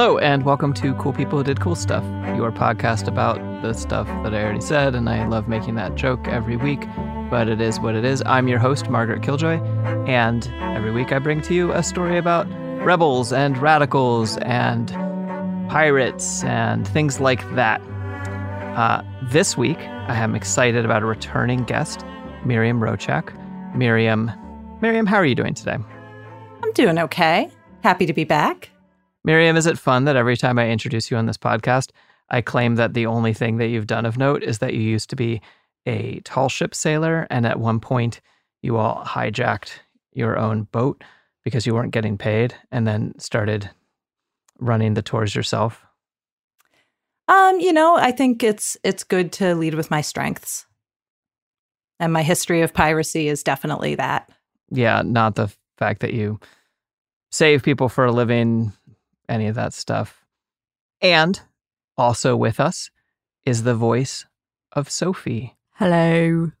Hello, and welcome to Cool People Who Did Cool Stuff, your podcast about the stuff that I already said, and I love making that joke every week, but it is what it is. I'm your host, Margaret Killjoy, and every week I bring to you a story about rebels and radicals and pirates and things like that. Uh, this week, I am excited about a returning guest, Miriam Rochak. Miriam, Miriam, how are you doing today? I'm doing okay. Happy to be back. Miriam, is it fun that every time I introduce you on this podcast, I claim that the only thing that you've done of note is that you used to be a tall ship sailor, and at one point you all hijacked your own boat because you weren't getting paid, and then started running the tours yourself? Um, you know, I think it's it's good to lead with my strengths. And my history of piracy is definitely that. Yeah, not the fact that you save people for a living, any of that stuff. And also with us is the voice of Sophie. Hello.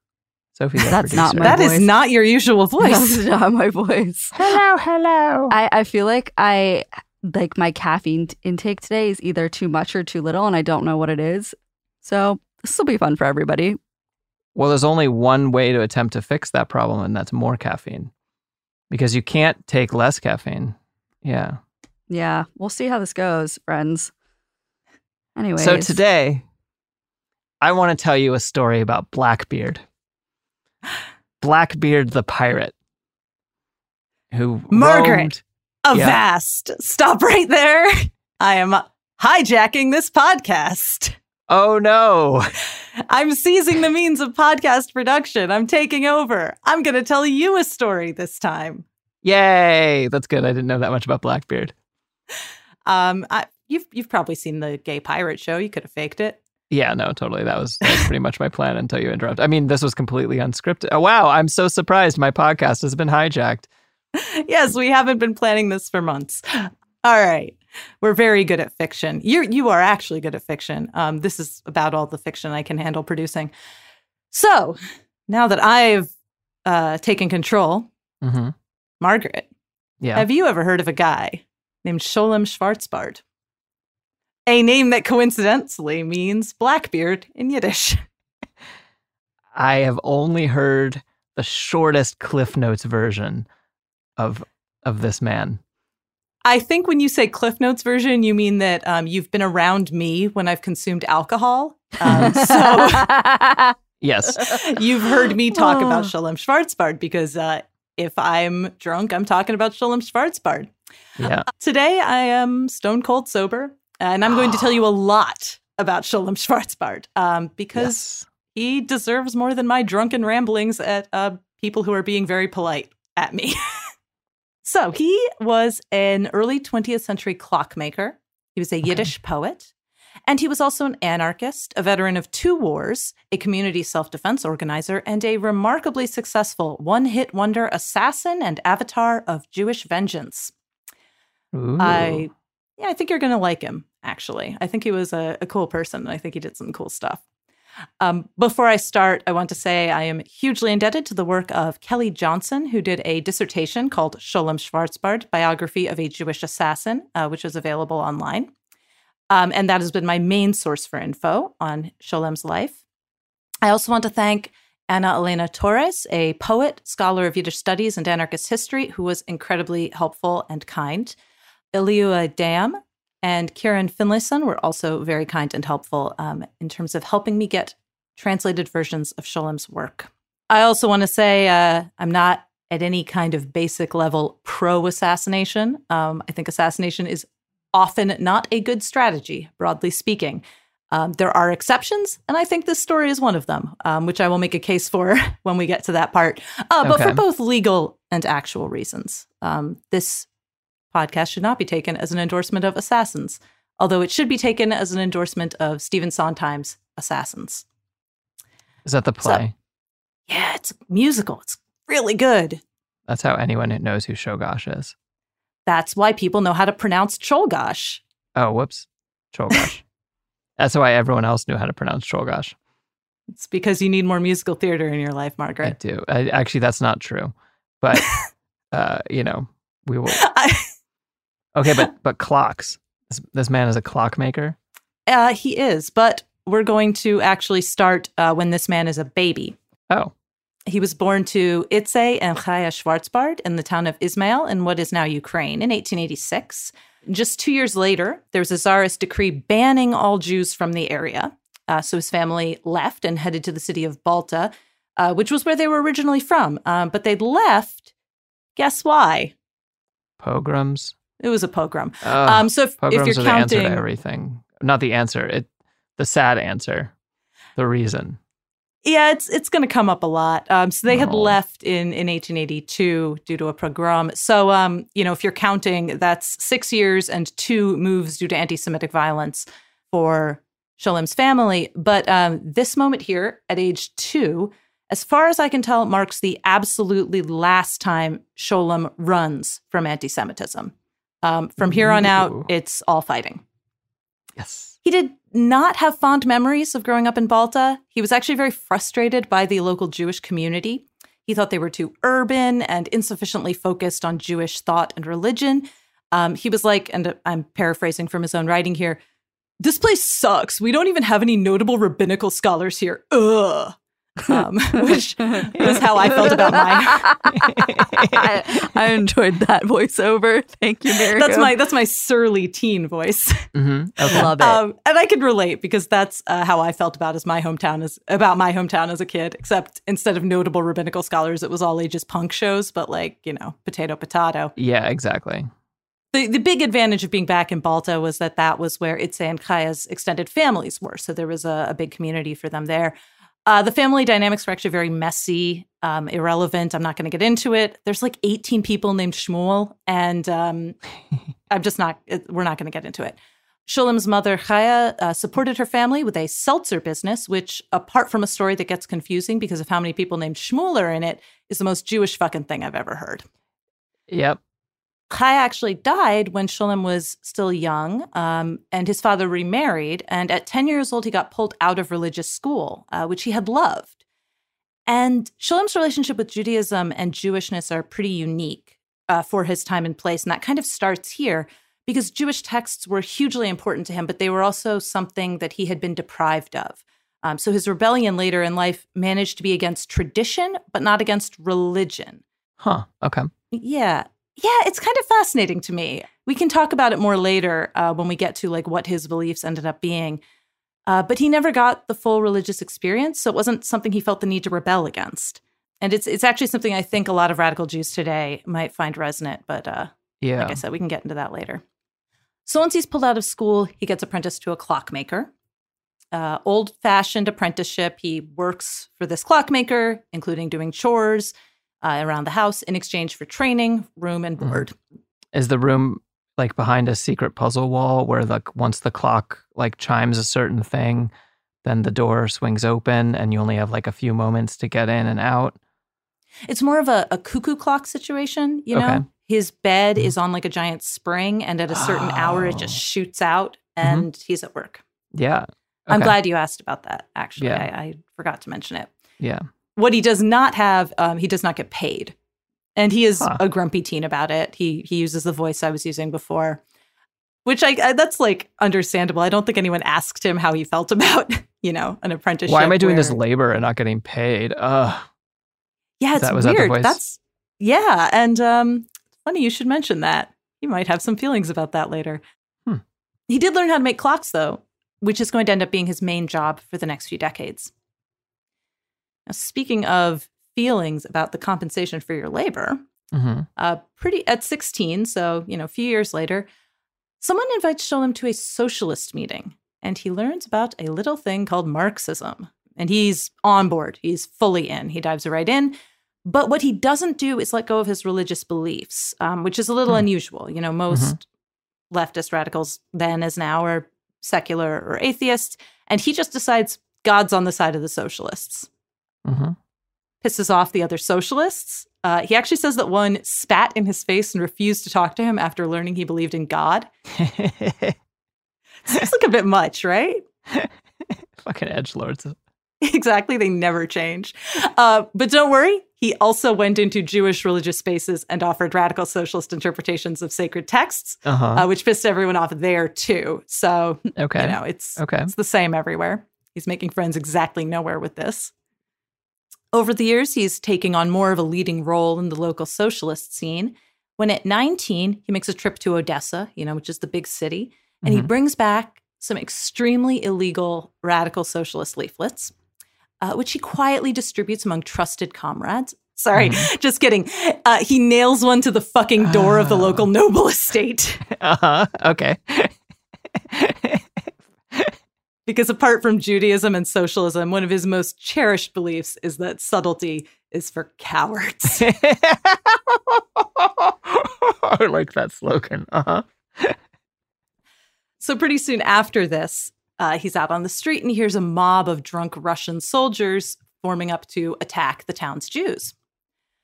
Sophie, That's not producer. my That is voice. not your usual voice. That's not my voice. Hello, hello. I, I feel like I like my caffeine t- intake today is either too much or too little, and I don't know what it is. So this will be fun for everybody. Well, there's only one way to attempt to fix that problem, and that's more caffeine. Because you can't take less caffeine. Yeah. Yeah, we'll see how this goes, friends. Anyway. So today, I want to tell you a story about Blackbeard. Blackbeard the pirate. Who Margaret. roamed- Avast. Stop right there. I am hijacking this podcast. Oh no. I'm seizing the means of podcast production. I'm taking over. I'm going to tell you a story this time. Yay. That's good. I didn't know that much about Blackbeard. Um, I, you've you've probably seen the gay pirate show. You could have faked it. Yeah, no, totally. That was, that was pretty much my plan until you interrupted. I mean, this was completely unscripted. Oh, wow. I'm so surprised my podcast has been hijacked. yes, we haven't been planning this for months. All right. We're very good at fiction. You you are actually good at fiction. Um, this is about all the fiction I can handle producing. So now that I've uh, taken control, hmm Margaret, Yeah. have you ever heard of a guy named Sholem Schwarzbard? A name that coincidentally means Blackbeard in Yiddish. I have only heard the shortest Cliff Notes version of of this man. I think when you say Cliff Notes version, you mean that um, you've been around me when I've consumed alcohol. Um, so Yes. you've heard me talk about Oh. Sholem Schwarzbard because uh, if I'm drunk, I'm talking about Sholem Schwarzbard. Yeah. Today, I am stone cold sober, and I'm going to tell you a lot about Sholem Schwarzbard um, because Yes. he deserves more than my drunken ramblings at uh, people who are being very polite at me. so he was an early 20th century clockmaker. He was a Yiddish poet. And he was also an anarchist, a veteran of two wars, a community self defense organizer, and a remarkably successful one hit wonder assassin and avatar of Jewish vengeance. I yeah, I think you're gonna like him. Actually, I think he was a, a cool person, and I think he did some cool stuff. Um, before I start, I want to say I am hugely indebted to the work of Kelly Johnson, who did a dissertation called Sholem Schwarzbard, Biography of a Jewish Assassin, uh, which is available online. Um, and that has been my main source for info on Sholem's life. I also want to thank Anna Elena Torres, a poet, scholar of Yiddish studies and anarchist history, who was incredibly helpful and kind. Eliui Damm and Ciarán Finlayson were also very kind and helpful um, in terms of helping me get translated versions of Sholem's work. I also want to say uh, I'm not at any kind of basic level pro assassination. Um, I think assassination is often not a good strategy, broadly speaking. Um, there are exceptions, and I think this story is one of them, um, which I will make a case for when we get to that part. Uh, but Okay. for both legal and actual reasons, um, this podcast should not be taken as an endorsement of assassins, although it should be taken as an endorsement of Stephen Sondheim's Assassins. Is that the play? Yeah, it's a musical. It's really good. That's how anyone who knows who Shogosh is. That's why people know how to pronounce Czolgosz. Oh, whoops. Czolgosz. That's why everyone else knew how to pronounce Czolgosz. It's because you need more musical theater in your life, Margaret. I do. I, actually, that's not true. But, uh, you know, we will. I, Okay, but but clocks. This, this man is a clockmaker. uh, he is, but we're going to actually start uh, when this man is a baby. Oh, He was born to Itze and Chaya Schwarzbard in the town of Ismail in what is now Ukraine in 1886. Just two years later, there was a czarist decree banning all Jews from the area. Uh, so his family left and headed to the city of Balta, uh, which was where they were originally from. Um, but they'd left. Guess why? pogroms. It was a pogrom. Ugh, um, so if, if you're are the answer counting, to everything. Not the answer. It the sad answer. The reason. Yeah, it's it's going to come up a lot. Um, so they had left in in 1882 due to a pogrom. So um, you know, if you're counting, that's six years and two moves due to anti-Semitic violence for Sholem's family. But um, this moment here, at age two, as far as I can tell, marks the absolutely last time Sholem runs from anti-Semitism. Um, from here on Ooh. out, it's all fighting. Yes. He did not have fond memories of growing up in Balta. He was actually very frustrated by the local Jewish community. He thought they were too urban and insufficiently focused on Jewish thought and religion. Um, he was like, and I'm paraphrasing from his own writing here this place sucks. We don't even have any notable rabbinical scholars here. Ugh. Um, which is how I felt about mine. I, I enjoyed that voiceover. Thank you, Mary. That's my that's my surly teen voice. hmm Okay. love it. Um, and I could relate because that's uh, how I felt about as my hometown as about my hometown as a kid. Except instead of notable rabbinical scholars, it was all ages punk shows, but like you know, potato potato. yeah, exactly. The the big advantage of being back in Balta was that that was where Itze and Chaya's extended families were, so there was a, a big community for them there. Uh, the family dynamics were actually very messy, um, irrelevant. I'm not going to get into it. There's like 18 people named Shmuel, and um, I'm just not. It, we're not going to get into it. Sholem's mother, Chaya, uh, supported her family with a seltzer business, which, apart from a story that gets confusing because of how many people named Shmuel are in it, is the most Jewish fucking thing I've ever heard. Yep. Chaya actually died when Sholem was still young, um, and his father remarried. And at 10 years old, he got pulled out of religious school, uh, which he had loved. And Sholem's relationship with Judaism and Jewishness are pretty unique uh, for his time and place. And that kind of starts here because Jewish texts were hugely important to him, but they were also something that he had been deprived of. Um, so his rebellion later in life managed to be against tradition, but not against religion. Huh. Okay. Yeah. Yeah, it's kind of fascinating to me. We can talk about it more later uh, when we get to like what his beliefs ended up being. Uh, but he never got the full religious experience, so it wasn't something he felt the need to rebel against. And it's it's actually something I think a lot of radical Jews today might find resonant. But uh, Yeah. like I said, we can get into that later. So once he's pulled out of school, he gets apprenticed to a clockmaker. Uh, Old fashioned apprenticeship. He works for this clockmaker, including doing chores uh, around the house in exchange for training, room, and Mhm. board. Is the room like behind a secret puzzle wall where like once the clock like chimes a certain thing, then the door swings open and you only have like a few moments to get in and out? It's more of a, a cuckoo clock situation, you know? Okay. His bed is on like a giant spring, and at a certain hour, it just Oh. shoots out, and he's at work. Yeah. I'm glad you asked about that. Actually, Yeah. I, I forgot to mention it. Yeah. What he does not have, um, he does not get paid, and he is Huh. a grumpy teen about it. He he uses the voice I was using before, which I, I that's like understandable. I don't think anyone asked him how he felt about you know an apprenticeship. Why am I doing this labor and not getting paid? Ugh. Yeah, it's that- was that weird. voice? That's yeah, and um, funny you should mention that. You might have some feelings about that later. Hmm. He did learn how to make clocks, though, which is going to end up being his main job for the next few decades. Now, speaking of feelings about the compensation for your labor, hmm uh, pretty at 16, so you know, a few years later, someone invites Sholem to a socialist meeting, and he learns about a little thing called Marxism. And he's on board. He's fully in. He dives right in. But what he doesn't do is let go of his religious beliefs, um, which is a little Hmm. unusual. You know, most leftist radicals then as now are secular or atheists, and he just decides God's on the side of the socialists hmm pisses off the other socialists. Uh, he actually says that one spat in his face and refused to talk to him after learning he believed in God. Seems like a bit much, right? Fucking edge lords. exactly. They never change. Uh, but don't worry. He also went into Jewish religious spaces and offered radical socialist interpretations of sacred texts, Uh huh. uh, which pissed everyone off there too. So, okay. you know, it's okay. It's the same everywhere. He's making friends exactly nowhere with this. Over the years, he's taking on more of a leading role in the local socialist scene. When at 19, he makes a trip to Odessa, you know, which is the big city, and he Mhm. brings back some extremely illegal radical socialist leaflets, uh, which he quietly distributes among trusted comrades. Sorry, just kidding. Uh, he nails one to the fucking door of the local noble estate. Uh huh. Okay. Because apart from Judaism and socialism, one of his most cherished beliefs is that subtlety is for cowards. I like that slogan. Uh huh. so, pretty soon after this, uh, he's out on the street and he hears a mob of drunk Russian soldiers forming up to attack the town's Jews.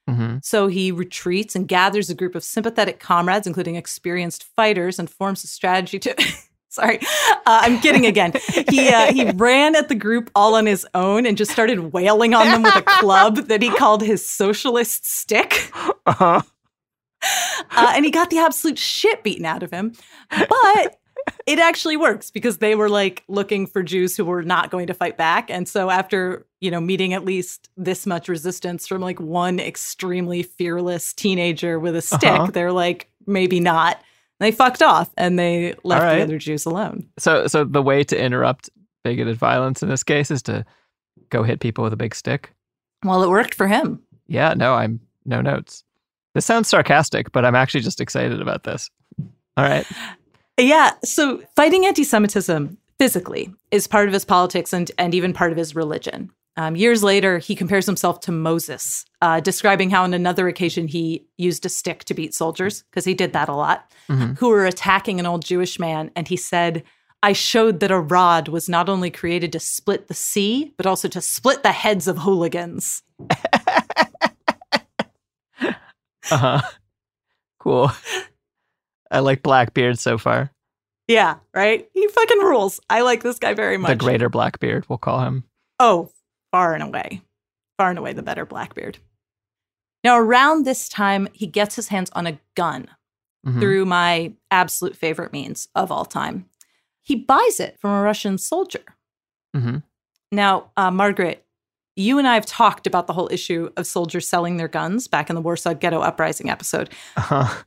hmm So he retreats and gathers a group of sympathetic comrades, including experienced fighters, and forms a strategy to. Sorry, uh, I'm kidding again. He uh, he ran at the group all on his own and just started wailing on them with a club that he called his socialist stick. Uh huh. uh, and he got the absolute shit beaten out of him. But it actually works because they were like looking for Jews who were not going to fight back. And so after, you know, meeting at least this much resistance from like one extremely fearless teenager with a stick, Uh-huh. they're like, maybe not. They fucked off and they left right. the other Jews alone. So, so the way to interrupt bigoted violence in this case is to go hit people with a big stick. Well, it worked for him. Yeah. No, I'm no notes. This sounds sarcastic, but I'm actually just excited about this. All right. Yeah. So fighting anti Semitism physically is part of his politics and, and even part of his religion. Um, years later, he compares himself to Moses, uh, describing how on another occasion he used a stick to beat soldiers, because he did that a lot, Mhm. who were attacking an old Jewish man. And he said, I showed that a rod was not only created to split the sea, but also to split the heads of hooligans. Uh huh. Cool. I like Blackbeard so far. Yeah, right? He fucking rules. I like this guy very much. The greater Blackbeard, we'll call him. Oh, far and away. Far and away the better Blackbeard. Now, around this time, he gets his hands on a gun Mhm. through my absolute favorite means of all time. He buys it from a Russian soldier. Mhm. Now, uh, Margaret, you and I have talked about the whole issue of soldiers selling their guns back in the Warsaw Ghetto Uprising episode. Uh-huh.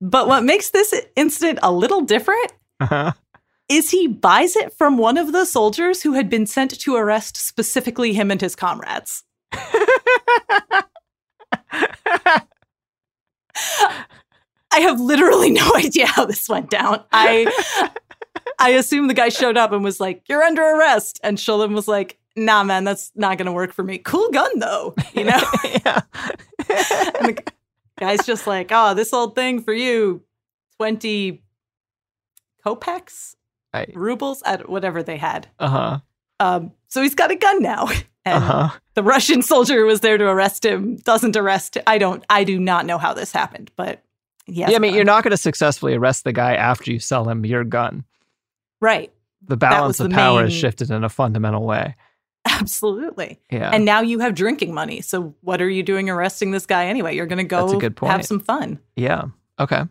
But what makes this incident a little different Uh-huh. Is he buys it from one of the soldiers who had been sent to arrest specifically him and his comrades. I have literally no idea how this went down. I I assume the guy showed up and was like, "You're under arrest," and Sholem was like, "Nah, man, that's not going to work for me. Cool gun though, you know." yeah. and the guy's just like, "Oh, this old thing for you, twenty kopecks, I- rubles, at whatever they had." uh-huh. Um, so he's got a gun now, and Uh-huh. the Russian soldier who was there to arrest him doesn't arrest. I don't. I do not know how this happened, but has yeah, I mean, you're not going to successfully arrest the guy after you sell him your gun. right. The balance of the power is main- shifted in a fundamental way. Absolutely. Yeah. And now you have drinking money. So what are you doing arresting this guy anyway? You're going to go That's a good point. have some fun. yeah. Okay.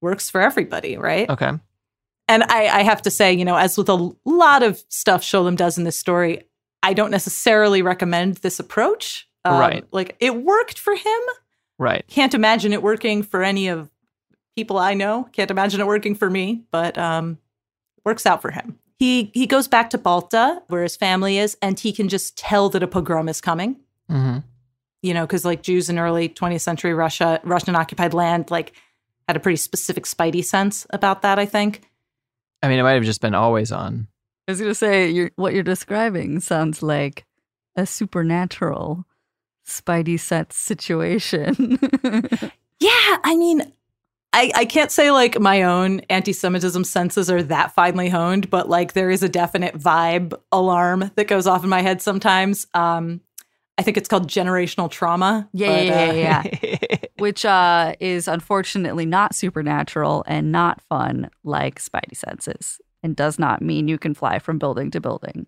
Works for everybody, right? Okay. And I, I have to say, you know, as with a lot of stuff Sholem does in this story, I don't necessarily recommend this approach. Um, Right. Like it worked for him. Right. Can't imagine it working for any of people I know. Can't imagine it working for me, but um, works out for him. He he goes back to Balta, where his family is, and he can just tell that a pogrom is coming. hmm You know, because like Jews in early 20th century Russia, Russian occupied land, like had a pretty specific spidey sense about that. I think. I mean, it might have just been always on. I was gonna say you're, what you're describing sounds like a supernatural Spidey set situation. Yeah, I mean, I, I can't say like my own anti Semitism senses are that finely honed, but like there is a definite vibe alarm that goes off in my head sometimes. Um, I think it's called generational trauma. Yeah, but, yeah, uh, yeah, yeah. Which uh, is unfortunately not supernatural and not fun like Spidey senses, and does not mean you can fly from building to building.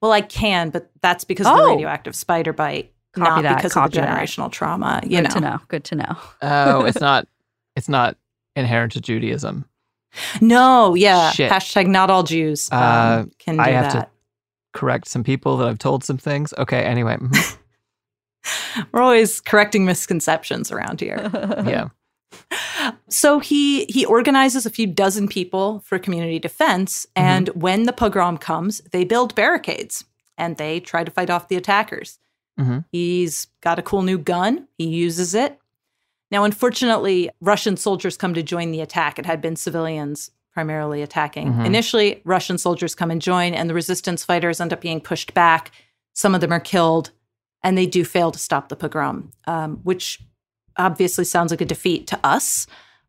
Well, I can, but that's because of the Oh. radioactive spider bite, Copy not that, because copy of the that. generational trauma. You Good know, to know. Good to know. oh, it's not. It's not inherent to Judaism. no, yeah. Shit. Hashtag not all Jews um, Uh, can do I have to- Correct some people that I've told some things. Okay. Anyway. We're always correcting misconceptions around here. yeah. So he he organizes a few dozen people for community defense, Mm-hmm. and when the pogrom comes, they build barricades and they try to fight off the attackers. Mhm. He's got a cool new gun. He uses it. Now, unfortunately, Russian soldiers come to join the attack. It had been civilians primarily attacking. Mhm. Initially, Russian soldiers come and join, and the resistance fighters end up being pushed back. Some of them are killed, and they do fail to stop the pogrom, um, which obviously sounds like a defeat to us.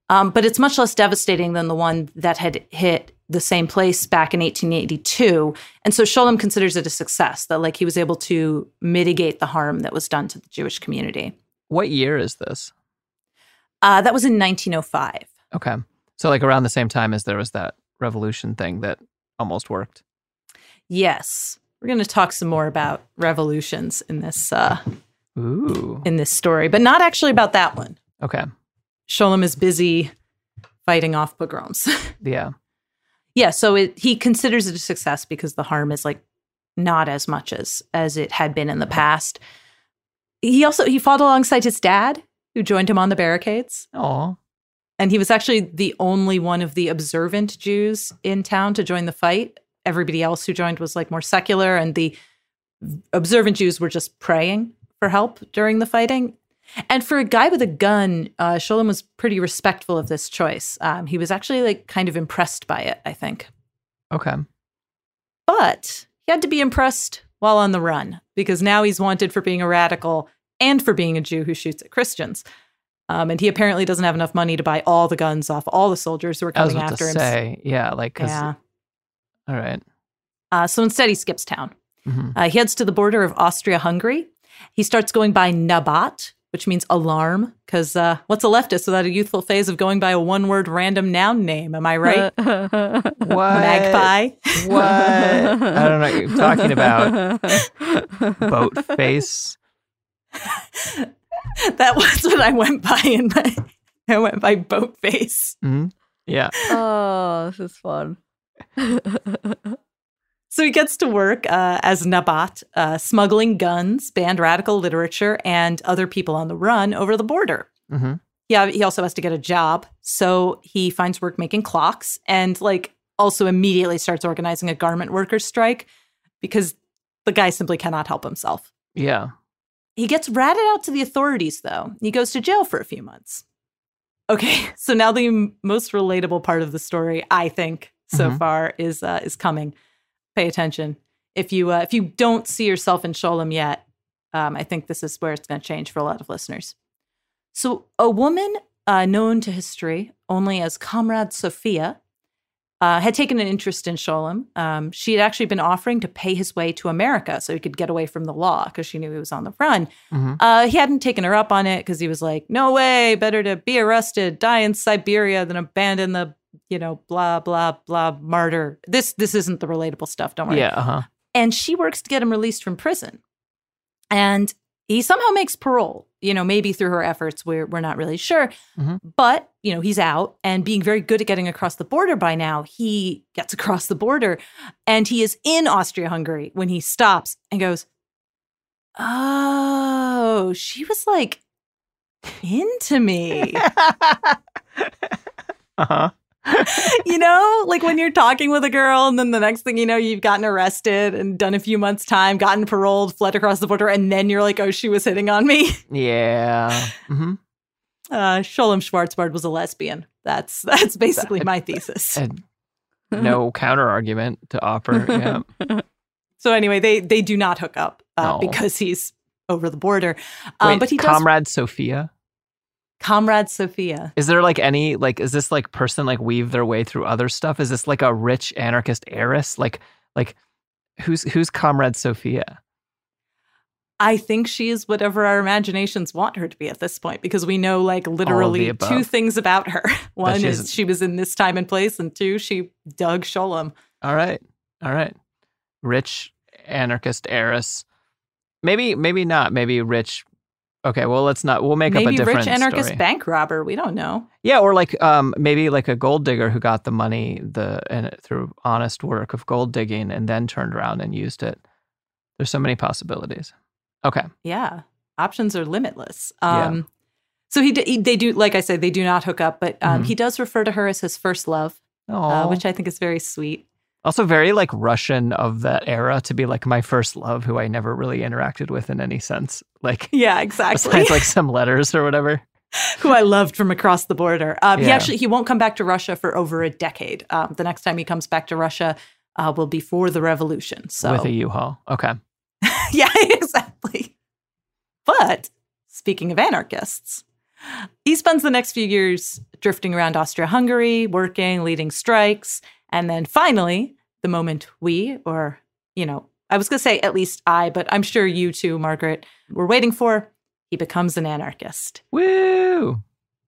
Um, but it's much less devastating than the one that had hit the same place back in 1882. And so Sholem considers it a success that like he was able to mitigate the harm that was done to the Jewish community. What year is this? Uh, that was in 1905. Okay. So like around the same time as there was that revolution thing that almost worked. Yes. We're going to talk some more about revolutions in this uh, Ooh. in this story, but not actually about that one. Okay. Sholem is busy fighting off pogroms. Yeah. yeah, so it, he considers it a success because the harm is like not as much as as it had been in the past. He also he fought alongside his dad, who joined him on the barricades, Oh. and he was actually the only one of the observant Jews in town to join the fight. Everybody else who joined was like more secular, and the observant Jews were just praying for help during the fighting. And for a guy with a gun, uh, Sholem was pretty respectful of this choice. Um, he was actually like kind of impressed by it, I think. Okay. But he had to be impressed while on the run because now he's wanted for being a radical and for being a Jew who shoots at Christians. Um, and he apparently doesn't have enough money to buy all the guns off all the soldiers who are I was coming after to him. say, yeah, like, cause, Yeah. All right. Uh, so instead, he skips town. Mhm. Uh, he heads to the border of Austria Hungary. He starts going by Nabat, which means alarm, because uh, what's a leftist without a youthful phase of going by a one word random noun name? Am I right? What? Magpie. What? I don't know what you're talking about. Boat face. that was what I went by in my. I went by boat face. Mhm. Yeah. oh, this is fun. So he gets to work uh, as Nabat, uh, smuggling guns, banned radical literature, and other people on the run over the border. hmm Yeah, he also has to get a job. So he finds work making clocks and like also immediately starts organizing a garment workers strike because the guy simply cannot help himself. Yeah. He gets ratted out to the authorities though. He goes to jail for a few months. Okay, so now the m- most relatable part of the story, I think, so Mhm. far is uh, is coming. Pay attention. If you uh, if you don't see yourself in Sholem yet, um, I think this is where it's going to change for a lot of listeners. So, a woman uh, known to history only as Comrade Sophia uh, had taken an interest in Sholem. Um, she had actually been offering to pay his way to America so he could get away from the law because she knew he was on the run. Mhm. Uh, he hadn't taken her up on it because he was like, no way, better to be arrested, die in Siberia than abandon the, you know, blah, blah, blah, martyr. This, this isn't the relatable stuff. Don't worry. Yeah, uh huh. And she works to get him released from prison. And he somehow makes parole, you know, maybe through her efforts. We're, we're not really sure. Mhm. But, you know, he's out and being very good at getting across the border by now, he gets across the border and he is in Austria Hungary when he stops and goes, Oh, she was like into me. uh huh. you know, like when you're talking with a girl, and then the next thing you know, you've gotten arrested and done a few months' time, gotten paroled, fled across the border, and then you're like, oh, she was hitting on me. Yeah. hmm Uh, Sholem Schwarzbard was a lesbian. That's that's basically my thesis. And no counter argument to offer. Yeah. So anyway, they they do not hook up uh, No. because he's over the border. Um, Wait, but he does. comrade Sophia. Comrade Sophia. Is there like any like is this like person like weave their way through other stuff? Is this like a rich anarchist heiress? Like like who's who's comrade Sophia? I think she is whatever our imaginations want her to be at this point because we know like literally two things about her. One she is she was in this time and place, and two, she dug Sholem. All right. All right. Rich anarchist heiress. Maybe maybe not. Maybe rich Okay, well let's not we'll make up a Maybe different rich anarchist story. bank robber. We don't know. Yeah, or like um maybe like a gold digger who got the money the and through honest work of gold digging and then turned around and used it. There's so many possibilities. Okay. Yeah, options are limitless. Yeah. Um, So he, he they do like I said they do not hook up, but um, Mhm. he does refer to her as his first love, uh, which I think is very sweet. Also, very like Russian of that era to be like my first love, who I never really interacted with in any sense. Like, Yeah, exactly. besides like some letters or whatever. who I loved from across the border. Um, He actually he won't come back to Russia for over a decade. Um, the next time he comes back to Russia uh, will be for the revolution. So with a U-Haul. Okay. yeah, exactly. But speaking of anarchists, he spends the next few years drifting around Austria Hungary, working, leading strikes. And then finally, the moment we, or, you know, I was going to say at least I, but I'm sure you too, Margaret, were waiting for, he becomes an anarchist. Woo!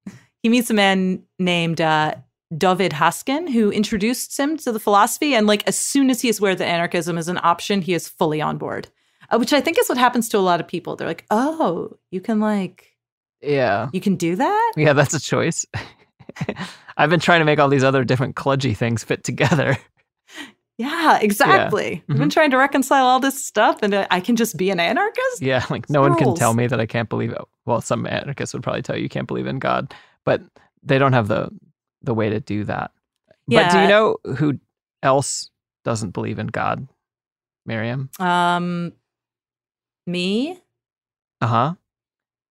He meets a man named uh, David Haskin who introduced him to the philosophy. And like as soon as he is aware that anarchism is an option, he is fully on board, uh, which I think is what happens to a lot of people. They're like, oh, you can like, Yeah. you can do that? Yeah, that's a choice. I've been trying to make all these other different kludgy things fit together. Yeah, exactly. I've been trying to reconcile all this stuff and uh, I can just be an anarchist? Yeah, like no one can tell me that I can't believe it. Well, some anarchists would probably tell you you can't believe in God, but they don't have the the way to do that. Yeah. But do you know who else doesn't believe in God? Miriam? Um, me? Uh huh.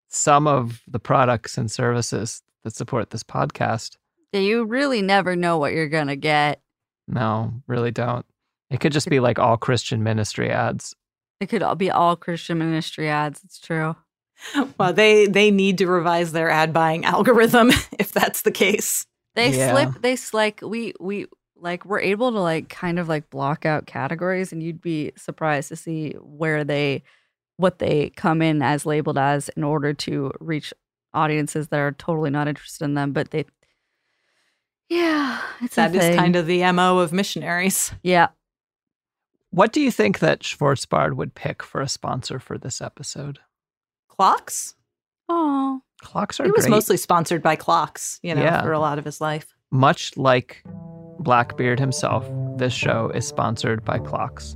Some of the products and services that support this podcast, Yeah, you really never know what you're gonna get. no, really don't. It could just be like all Christian ministry ads. It could all be all Christian ministry ads. It's true. Well, they they need to revise their ad buying algorithm if that's the case. They Yeah. slip. They like we we like we're able to like kind of like block out categories, and you'd be surprised to see where they what they come in as labeled as in order to reach audiences that are totally not interested in them. But they, yeah, it's That a is kind of the MO of missionaries. yeah. What do you think that Schwarzbard would pick for a sponsor for this episode? Clocks? Oh, Clocks are He was great. mostly sponsored by clocks, you know, Yeah. for a lot of his life. Much like Blackbeard himself, this show is sponsored by clocks.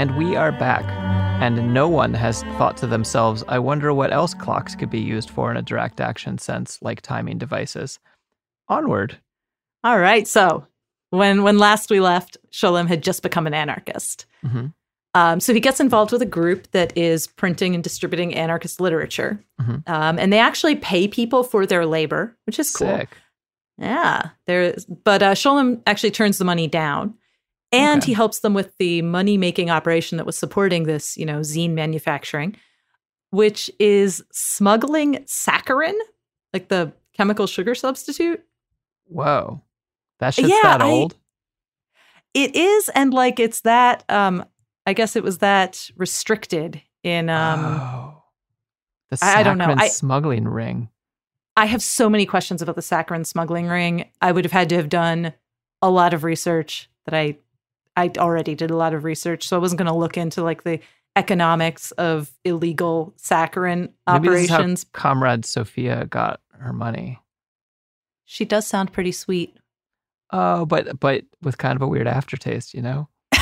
And we are back. And no one has thought to themselves, I wonder what else clocks could be used for in a direct action sense, like timing devices. Onward. All right. So when when last we left, Sholem had just become an anarchist. hmm Um, so he gets involved with a group that is printing and distributing anarchist literature. Mhm. Um, and they actually pay people for their labor, which is cool. Sick. Yeah. There but uh Sholem actually turns the money down. And Okay. he helps them with the money making operation that was supporting this, you know, zine manufacturing, which is smuggling saccharin, like the chemical sugar substitute. Whoa. That shit's Yeah, that I- old? It is, and like it's that um I guess it was that restricted in um oh. The I- I don't know. saccharin I- smuggling ring. I have so many questions about the saccharin smuggling ring. I would have had to have done a lot of research that I I already did a lot of research, so I wasn't going to look into like the economics of illegal saccharin Maybe this is how operations. Comrade Sophia got her money. She does sound pretty sweet. Oh, but but with kind of a weird aftertaste, you know?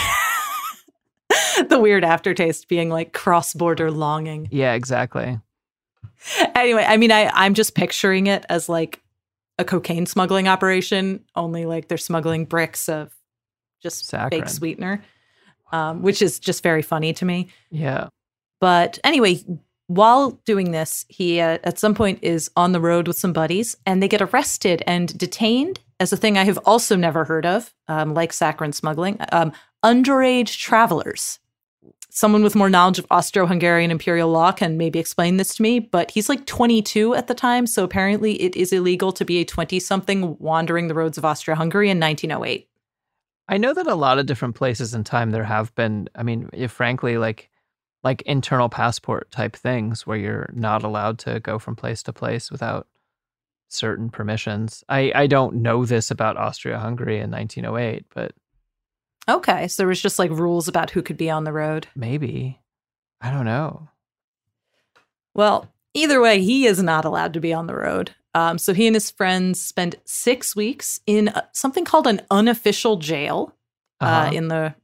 the weird aftertaste being like cross-border longing. Yeah, exactly. Anyway, I mean I I'm just picturing it as like a cocaine smuggling operation, only like they're smuggling bricks of just fake sweetener. Um, which is just very funny to me. Yeah. But anyway, while doing this, he uh, at some point is on the road with some buddies and they get arrested and detained as a thing I have also never heard of, um, like saccharin smuggling, um, underage travelers. Someone with more knowledge of Austro Hungarian imperial law can maybe explain this to me, but he's like 22 at the time. So apparently it is illegal to be a 20 something wandering the roads of Austria Hungary in 1908. I know that a lot of different places in time there have been, I mean, if frankly, like like internal passport type things where you're not allowed to go from place to place without certain permissions. I, I don't know this about Austria Hungary in 1908, but Okay. So there was just like rules about who could be on the road. maybe. I don't know. Well, either way, he is not allowed to be on the road. Um, so he and his friends spent six weeks in uh, something called an unofficial jail. uh Uh-huh. in the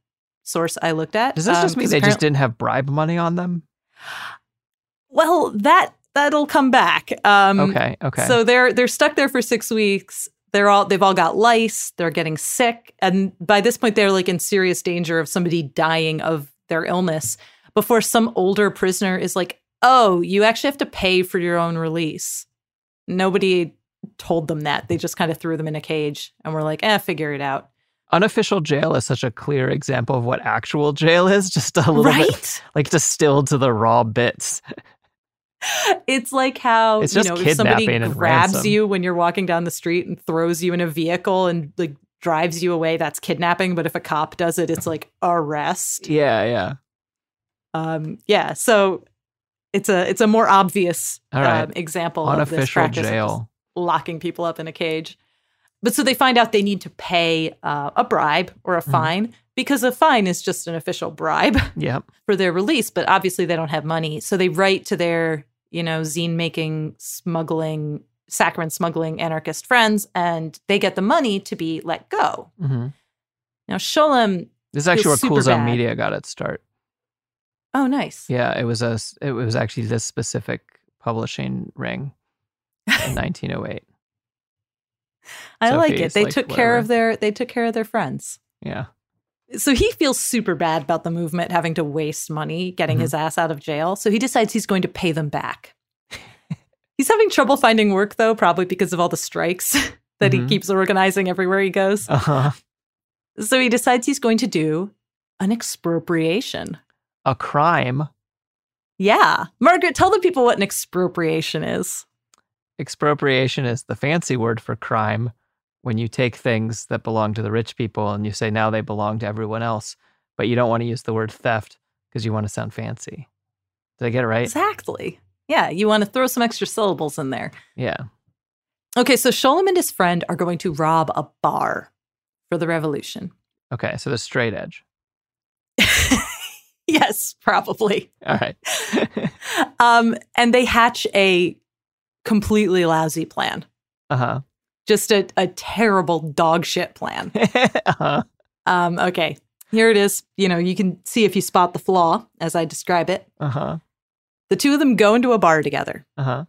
source I looked at. Does this just mean they just didn't have bribe money on them? Well, that that'll come back. Um, okay, okay. So they're they're stuck there for six weeks. They're all they've all got lice. They're getting sick, and by this point, they're like in serious danger of somebody dying of their illness. Before some older prisoner is like, "Oh, you actually have to pay for your own release." Nobody told them that. They just kind of threw them in a cage and were like, "Eh, figure it out." Unofficial jail is such a clear example of what actual jail is, just a little right? bit like distilled to the raw bits. It's like how It's you just know if somebody grabs ransom. you when you're walking down the street and throws you in a vehicle and like drives you away, that's kidnapping. But if a cop does it, it's like arrest. Yeah, yeah. Um, yeah. So it's a it's a more obvious right. um, example of this Unofficial practice jail. locking people up in a cage. But so they find out they need to pay uh, a bribe or a Mhm. fine because a fine is just an official bribe. Yep. for their release, but obviously they don't have money. So they write to their, you know, zine making, smuggling saccharin smuggling anarchist friends, and they get the money to be let go. hmm Now, Sholem, This is actually where Cool Zone. Media got its start. Oh, nice. Yeah, it was a it was actually this specific publishing ring in 1908. I like it. They like, took care of their they took care of their friends. Yeah. So he feels super bad about the movement having to waste money getting Mhm. his ass out of jail. So he decides he's going to pay them back. he's having trouble finding work though, probably because of all the strikes that Mhm. he keeps organizing everywhere he goes. Uh-huh. So he decides he's going to do an expropriation. A crime. Yeah. Margaret, tell the people what an expropriation is. Expropriation is the fancy word for crime when you take things that belong to the rich people and you say now they belong to everyone else, but you don't want to use the word theft because you want to sound fancy. Did I get it right? Exactly. Yeah, you want to throw some extra syllables in there. Yeah. Okay, so Sholem and his friend are going to rob a bar for the revolution. Okay, so the straight edge. yes, probably. All right. Um, and they hatch a completely lousy plan. uh-huh. Just a, a terrible dog shit plan. uh-huh. Um, okay, here it is. You know, you can see if you spot the flaw as I describe it. Uh-huh. The two of them go into a bar together. Uh-huh.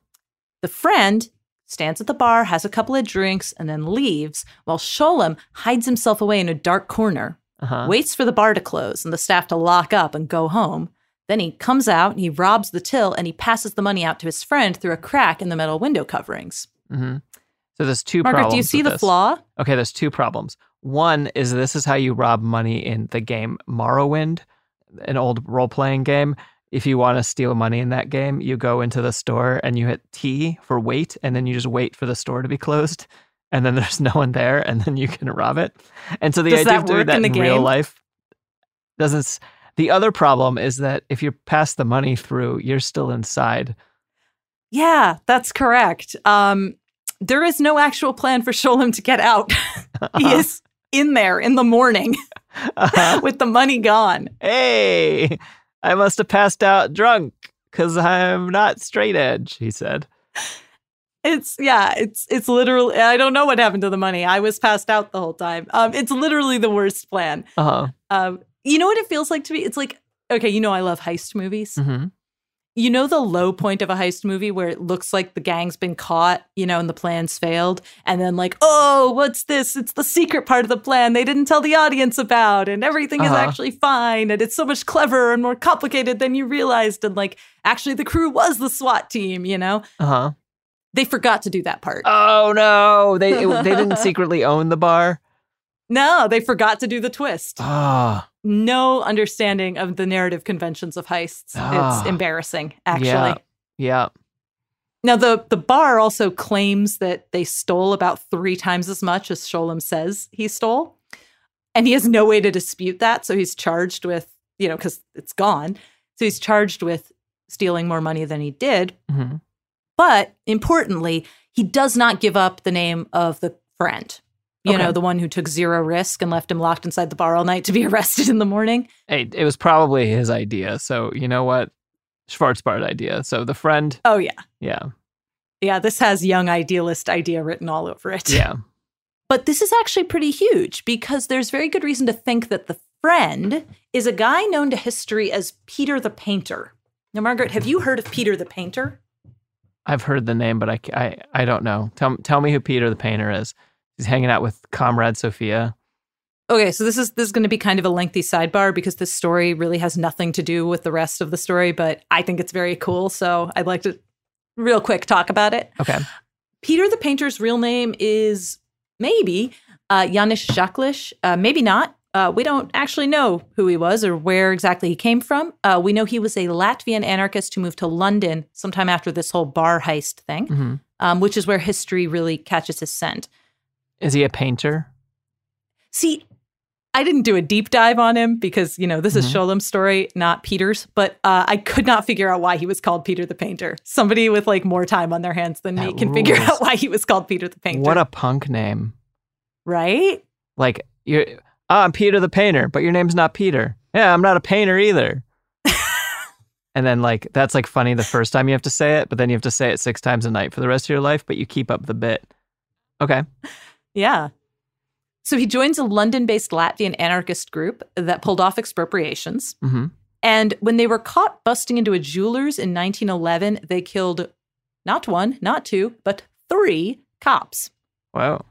The friend stands at the bar, has a couple of drinks, and then leaves, while Sholem hides himself away in a dark corner, Uh-huh. waits for the bar to close and the staff to lock up and go home. Then he comes out and he robs the till and he passes the money out to his friend through a crack in the metal window coverings. Mm-hmm. So there's two Margaret, problems. do you see the this. flaw? Okay, there's two problems. One is this is how you rob money in the game Morrowind, an old role playing game. If you want to steal money in that game, you go into the store and you hit T for wait, and then you just wait for the store to be closed, and then there's no one there, and then you can rob it. And so the Does idea that of doing that in in, real life doesn't. The other problem is that if you pass the money through, you're still inside. Yeah, that's correct. Um, there is no actual plan for Sholem to get out. he is in there in the morning Uh-huh. with the money gone. hey, I must have passed out drunk because I'm not straight edge, he said. It's yeah, it's it's literally I don't know what happened to the money. I was passed out the whole time. Um, it's literally the worst plan. Uh huh. Um, you know what it feels like to me? It's like okay, you know I love heist movies. hmm You know the low point of a heist movie where it looks like the gang's been caught, you know, and the plans failed, and then like, oh, what's this? It's the secret part of the plan they didn't tell the audience about, and everything is Uh-huh. actually fine, and it's so much cleverer and more complicated than you realized, and like actually the crew was the SWAT team, you know. Uh huh. They forgot to do that part. Oh no, they it- they didn't secretly own the bar. No, they forgot to do the twist. Ah, No understanding of the narrative conventions of heists. Ah. It's embarrassing, actually. Yeah. yeah. Now the the bar also claims that they stole about three times as much as Sholem says he stole, and he has no way to dispute that. So he's charged with you know because it's gone. So he's charged with stealing more money than he did. Mhm. But importantly, he does not give up the name of the friend. You Okay. know, the one who took zero risk and left him locked inside the bar all night to be arrested in the morning. Hey, it was probably his idea. So you know what, Schwarzbard idea. So the friend, Oh yeah. yeah, Yeah, this has young idealist idea written all over it. yeah. But this is actually pretty huge because there's very good reason to think that the friend is a guy known to history as Peter the Painter. Now, Margaret, have you heard of Peter the Painter? I've heard the name, but I, I, I don't know. Tell tell me who Peter the Painter is. He's hanging out with Comrade Sophia. Okay, so this is this is going to be kind of a lengthy sidebar because this story really has nothing to do with the rest of the story, but I think it's very cool, so I'd like to real quick talk about it. Okay. Peter the Painter's real name is maybe uh, Janusz Jaklish, uh, maybe not. Uh, we don't actually know who he was or where exactly he came from. Uh, we know he was a Latvian anarchist who moved to London sometime after this whole bar heist thing, hmm um, which is where history really catches his scent. Is he a painter? See, I didn't do a deep dive on him because, you know, this is Mhm. Sholem's story, not Peter's, but uh, I could not figure out why he was called Peter the Painter. Somebody with like more time on their hands than me That can figure out why he was called Peter the Painter. What a punk name! right? Like you're, oh, I'm Peter the Painter, but your name's not Peter. Yeah, I'm not a painter either. And then like that's like funny the first time you have to say it, but then you have to say it six times a night for the rest of your life, but you keep up the bit. Okay. Yeah. So he joins a London based Latvian anarchist group that pulled off expropriations. hmm And when they were caught busting into a jeweler's in 1911, they killed not one, not two, but three cops. Wow.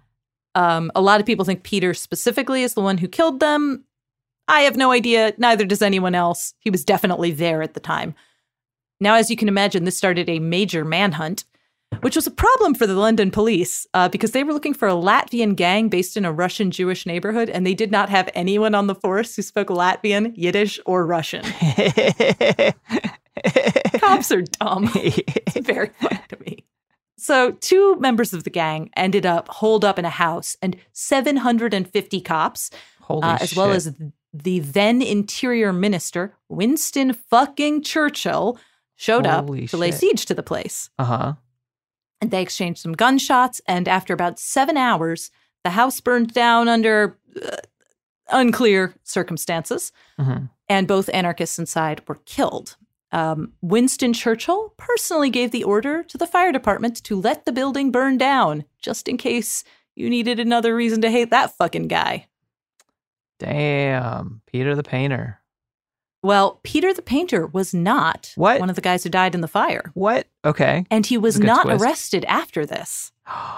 Um, a lot of people think Peter specifically is the one who killed them. I have no idea. Neither does anyone else. He was definitely there at the time. Now, as you can imagine, this started a major manhunt, which was a problem for the London police uh, because they were looking for a Latvian gang based in a Russian Jewish neighborhood, and they did not have anyone on the force who spoke Latvian, Yiddish, or Russian. Cops are dumb. It's very funny to me. So, two members of the gang ended up holed up in a house, and 750 cops, uh, as well as the then Interior Minister, Winston fucking Churchill, showed Holy up to lay siege to the place. Uh-huh. And they exchanged some gunshots, and after about seven hours, the house burned down under uh, unclear circumstances hmm and both anarchists inside were killed. Um, Winston Churchill personally gave the order to the fire department to let the building burn down, just in case you needed another reason to hate that fucking guy. Damn. Peter the Painter. Well, Peter the Painter was not What? one of the guys who died in the fire, What? Okay. and he was That's a good not twist. arrested after this.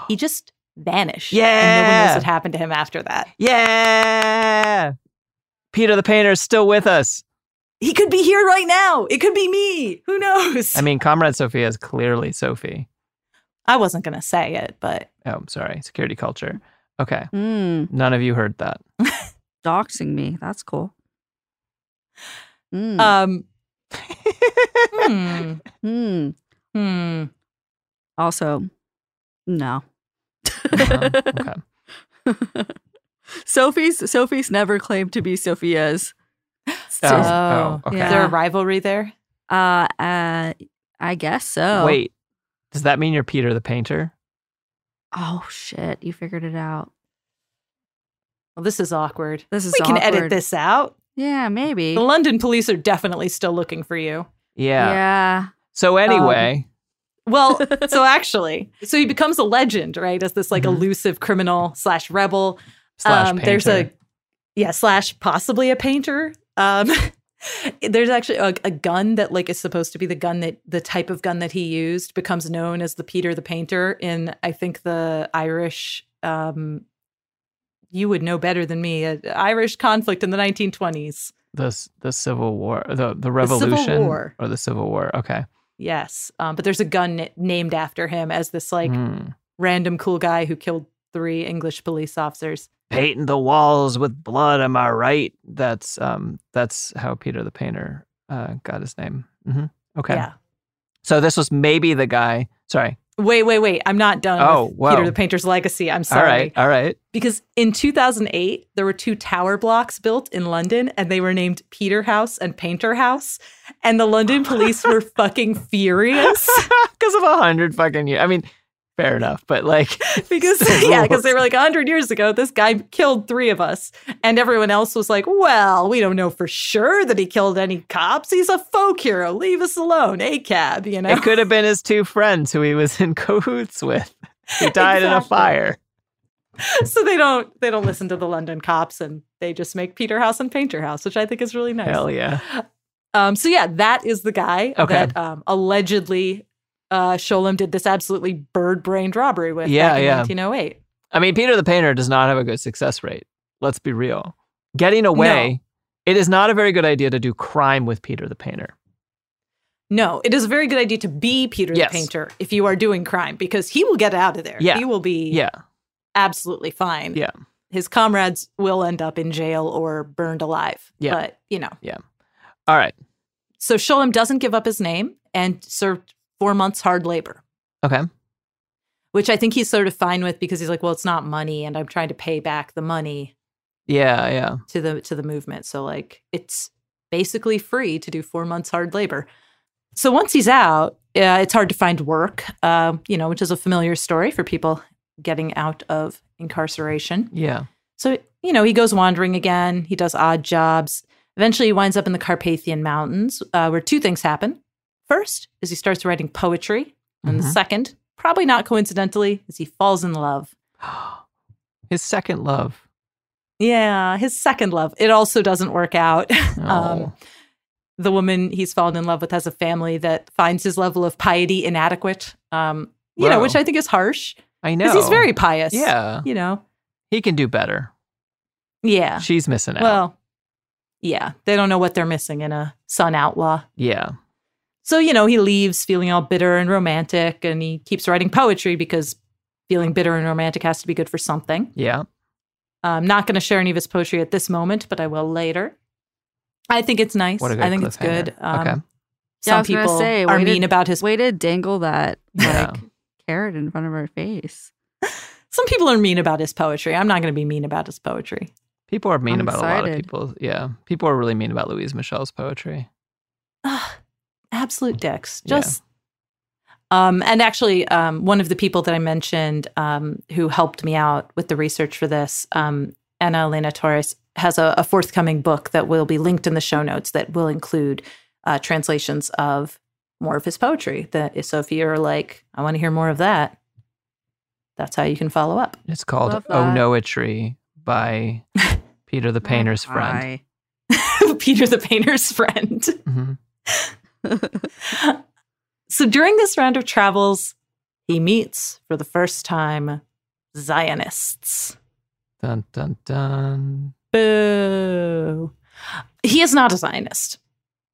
He just vanished. Yeah. And no one knows what happened to him after that. Yeah. Peter the Painter is still with us. He could be here right now. It could be me. Who knows? I mean, Comrade Sophia is clearly Sophie. I wasn't going to say it, but Oh, I'm sorry. Security culture. Okay. Mm, None of you heard that. doxing me. That's cool. Mm. um hmm, Hmm. hmm. Also, no. Uh-huh. Okay. Sophie's Sophie's never claimed to be Sophia's. Oh, oh, okay. Is there a rivalry there? Uh, uh, I guess so. Wait. Does that mean you're Peter the Painter? Oh shit! You figured it out. Well, this is awkward. This is we can edit this out. Yeah, maybe. The London police are definitely still looking for you. Yeah. Yeah. So anyway, Well, so actually, so he becomes a legend, right? As this like Mhm. elusive criminal slash rebel. slash um, painter. there's a yeah slash possibly a painter. Um, there's actually a, a gun that like is supposed to be the gun that the type of gun that he used becomes known as the Peter the Painter in I think the Irish. Um, you would know better than me. Uh, Irish conflict in the 1920s. the the Civil War, the the Civil Revolution, War. or the Civil War. Okay. Yes, um, but there's a gun named after him as this like Hmm. random cool guy who killed three English police officers. Painting the walls with blood. Am I right? That's um. That's how Peter the Painter uh got his name. hmm Okay. Yeah. So this was maybe the guy. Sorry. Wait, wait, wait. I'm not done Oh, with whoa. Peter the Painter's legacy. I'm sorry. All right. All right. Because in 2008, there were two tower blocks built in London and they were named Peter House and Painter House. And the London police were fucking furious Because of a hundred fucking years. I mean, fair enough. But like, because, yeah, because they were like 100 years ago, this guy killed three of us. And everyone else was like, well, we don't know for sure that he killed any cops. He's a folk hero. Leave us alone. A cab, you know? it could have been his two friends who he was in cahoots with. He died in a fire. so they don't they don't listen to the London cops and they just make Peter House and Painter House, which I think is really nice. Hell yeah. Um, so yeah, that is the guy Okay. that um, allegedly uh, Sholem did this absolutely bird-brained robbery with Yeah, yeah. 1908. I mean, Peter the Painter does not have a good success rate. Let's be real. Getting away, it is not a very good idea to do crime with Peter the Painter. No, it is a very good idea to be Peter Yes. the Painter if you are doing crime because he will get out of there. Yeah. He will be Yeah. absolutely fine. Yeah. His comrades will end up in jail or burned alive. Yeah. But, you know. Yeah. All right. So Sholem doesn't give up his name and served four months hard labor. Okay. which I think he's sort of fine with because he's like, well, it's not money, and I'm trying to pay back the money Yeah. Yeah. to the to the movement. So like, it's basically free to do four months hard labor. So once he's out, uh, it's hard to find work, uh, you know, which is a familiar story for people getting out of incarceration. Yeah. So you know, he goes wandering again. He does odd jobs. Eventually, he winds up in the Carpathian Mountains, uh, where two things happen. First is he starts writing poetry, and the Mhm. second, probably not coincidentally, is he falls in love. His second love. Yeah, his second love. It also doesn't work out. Oh. um, the woman he's fallen in love with has a family that finds his level of piety inadequate. Um, you know, which I think is harsh I know. because he's very pious. Yeah. you know. He can do better. Yeah. She's missing out. Well, yeah, they don't know what they're missing in a son outlaw. yeah. So, you know, he leaves feeling all bitter and romantic, and he keeps writing poetry because feeling bitter and romantic has to be good for something. Yeah. I'm not going to share any of his poetry at this moment, but I will later. I think it's nice. What a good I think it's cliffhanger. good. Um, Okay. I Some was gonna people say, are way to- mean about his. Way to dangle that like Yeah. carrot in front of our face. Some people are mean about his poetry. I'm not going to be mean about his poetry. People are mean I'm about a lot of people. Yeah. People are really mean about Louise Michel's poetry. Ugh, absolute dicks. Yeah. Just um and actually um one of the people that I mentioned um who helped me out with the research for this, um Anna Elena Torres has a, a forthcoming book that will be linked in the show notes that will include uh translations of more of his poetry. That so if you're like, I want to hear more of that, that's how you can follow up. It's called Love Oh that. Noetry by Peter the Painter's friend. Peter the Painter's friend. Mhm. so during this round of travels, he meets for the first time Zionists. Dun dun dun. Boo. He is not a Zionist.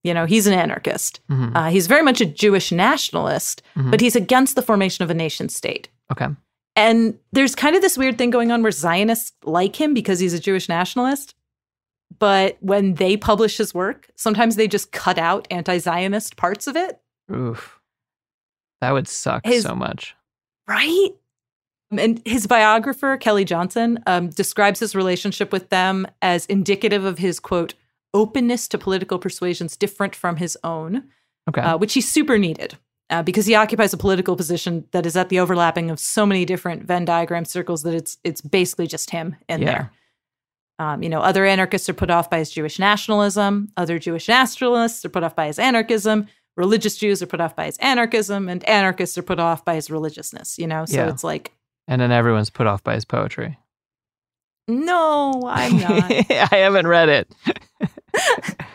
You know, he's an anarchist. Mhm. Uh, he's very much a Jewish nationalist, Mhm. but he's against the formation of a nation state. Okay. And there's kind of this weird thing going on where Zionists like him because he's a Jewish nationalist. But when they publish his work, sometimes they just cut out anti Zionist parts of it. Oof. That would suck His- so much. Right. And his biographer, Kelly Johnson, um, describes his relationship with them as indicative of his, quote, openness to political persuasions different from his own, Okay. uh, which he super needed uh, because he occupies a political position that is at the overlapping of so many different Venn diagram circles that it's it's basically just him in Yeah. there. Um, you know, other anarchists are put off by his Jewish nationalism. Other Jewish nationalists are put off by his anarchism. Religious Jews are put off by his anarchism, and anarchists are put off by his religiousness. You know, so Yeah. it's like, and then everyone's put off by his poetry. no, I'm not. I haven't read it.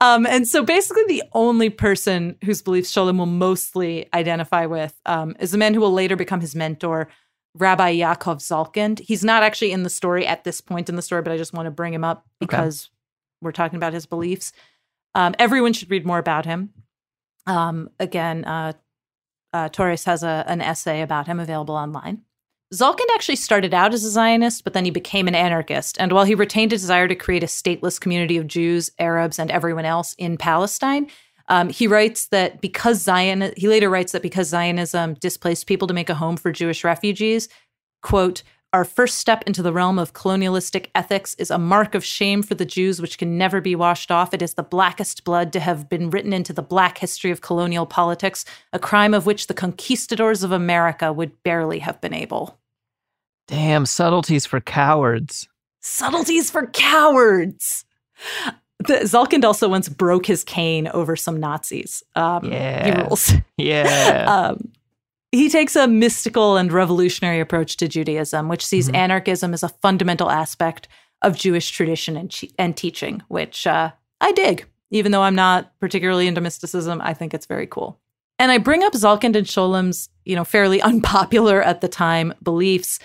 um, and so basically, the only person whose beliefs Sholem will mostly identify with um, is the man who will later become his mentor, Rabbi Yaakov Zalkind. He's not actually in the story at this point in the story, but I just want to bring him up Okay. because we're talking about his beliefs. Um, everyone should read more about him. Um, again, uh, uh, Torres has a, an essay about him available online. Zalkind actually started out as a Zionist, but then he became an anarchist. And while he retained a desire to create a stateless community of Jews, Arabs, and everyone else in Palestine, um, he writes that because Zion, he later writes that because Zionism displaced people to make a home for Jewish refugees, quote, our first step into the realm of colonialistic ethics is a mark of shame for the Jews, which can never be washed off. It is the blackest blood to have been written into the black history of colonial politics, a crime of which the conquistadors of America would barely have been able. Damn, subtleties for cowards. Subtleties for cowards. The, Zalkind also once broke his cane over some Nazis. Um, He rules. Yeah. Um, he takes a mystical and revolutionary approach to Judaism, which sees Mhm. anarchism as a fundamental aspect of Jewish tradition and, che- and teaching, which uh, I dig. Even though I'm not particularly into mysticism, I think it's very cool. And I bring up Zalkind and Sholem's, you know, fairly unpopular at the time beliefs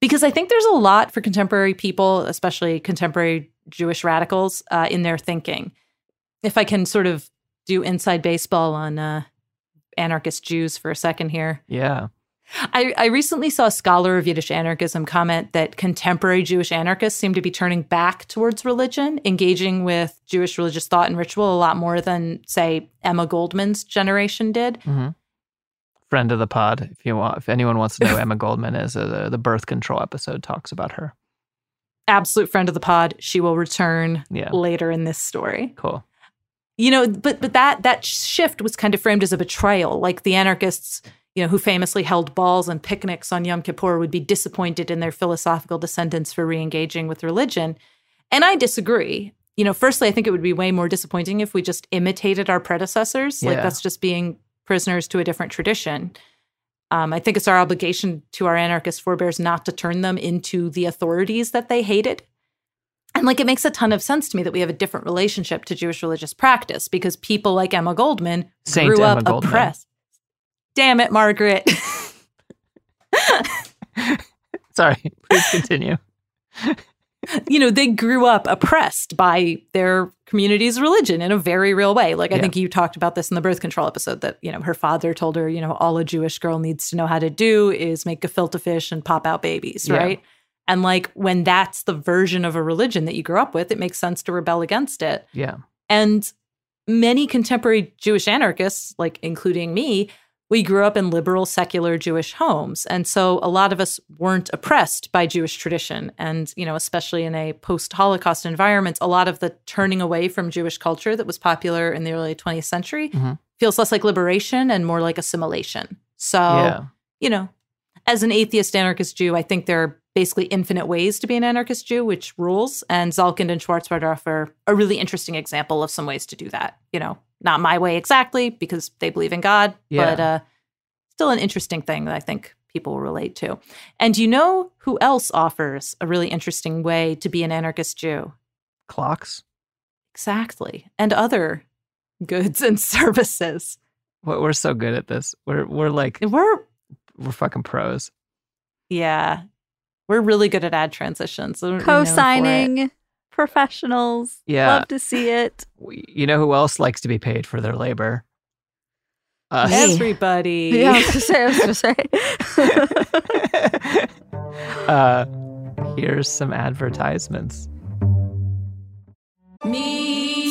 because I think there's a lot for contemporary people, especially contemporary Jewish radicals, uh, in their thinking. If I can sort of do inside baseball on uh, anarchist Jews for a second here. yeah. I, I recently saw a scholar of Yiddish anarchism comment that contemporary Jewish anarchists seem to be turning back towards religion, engaging with Jewish religious thought and ritual a lot more than, say, Emma Goldman's generation did. hmm Friend of the pod, if you want, if anyone wants to know who Emma Goldman is, uh, the, the birth control episode talks about her. Absolute friend of the pod. She will return Yeah. later in this story. Cool. you know but but that that shift was kind of framed as a betrayal like the anarchists you know who famously held balls and picnics on yom kippur would be disappointed in their philosophical descendants for re-engaging with religion and i disagree you know, firstly, I think it would be way more disappointing if we just imitated our predecessors. Like Yeah. that's just being prisoners to a different tradition. Um, I think it's our obligation to our anarchist forebears not to turn them into the authorities that they hated. And like it makes a ton of sense to me that we have a different relationship to Jewish religious practice because people like Emma Goldman Saint grew Emma up Goldman. oppressed. Damn it, Margaret. Sorry, please continue. you know, they grew up oppressed by their community's religion in a very real way. Like I Yeah. think you talked about this in the birth control episode that, you know, her father told her, you know, all a Jewish girl needs to know how to do is make gefilte fish and pop out babies, Yeah. right? And like when that's the version of a religion that you grew up with, it makes sense to rebel against it. Yeah. And many contemporary Jewish anarchists, like including me, we grew up in liberal, secular Jewish homes. And so a lot of us weren't oppressed by Jewish tradition. And, you know, especially in a post Holocaust environment, a lot of the turning away from Jewish culture that was popular in the early 20th century Mhm. feels less like liberation and more like assimilation. So, Yeah. you know, as an atheist anarchist Jew, I think there are basically infinite ways to be an anarchist Jew, which rules. And Zalkind and Schwarzbard offer a really interesting example of some ways to do that. You know, not my way exactly because they believe in God, Yeah. but uh, still an interesting thing that I think people will relate to. And you know who else offers a really interesting way to be an anarchist Jew? Clocks. Exactly. And other goods and services. We're we're so good at this. We're we're like We're we're fucking pros. Yeah. We're really good at ad transitions. We're known for it. Co-signing professionals. Yeah. Love to see it. We, you know who else likes to be paid for their labor? Us. Everybody. Yeah, I was gonna say. I was gonna say. uh, here's some advertisements.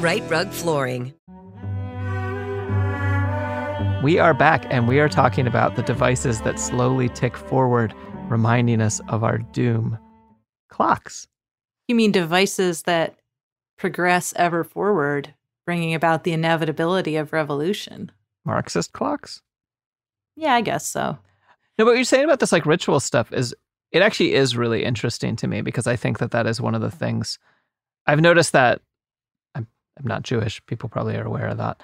Rite Rug Flooring. We are back and we are talking about the devices that slowly tick forward, reminding us of our doom. Clocks. You mean devices that progress ever forward, bringing about the inevitability of revolution? Marxist clocks? Yeah, I guess so. No, but what you're saying about this like ritual stuff is it actually is really interesting to me because I think that that is one of the things I've noticed that I'm, not Jewish. People probably are aware of that,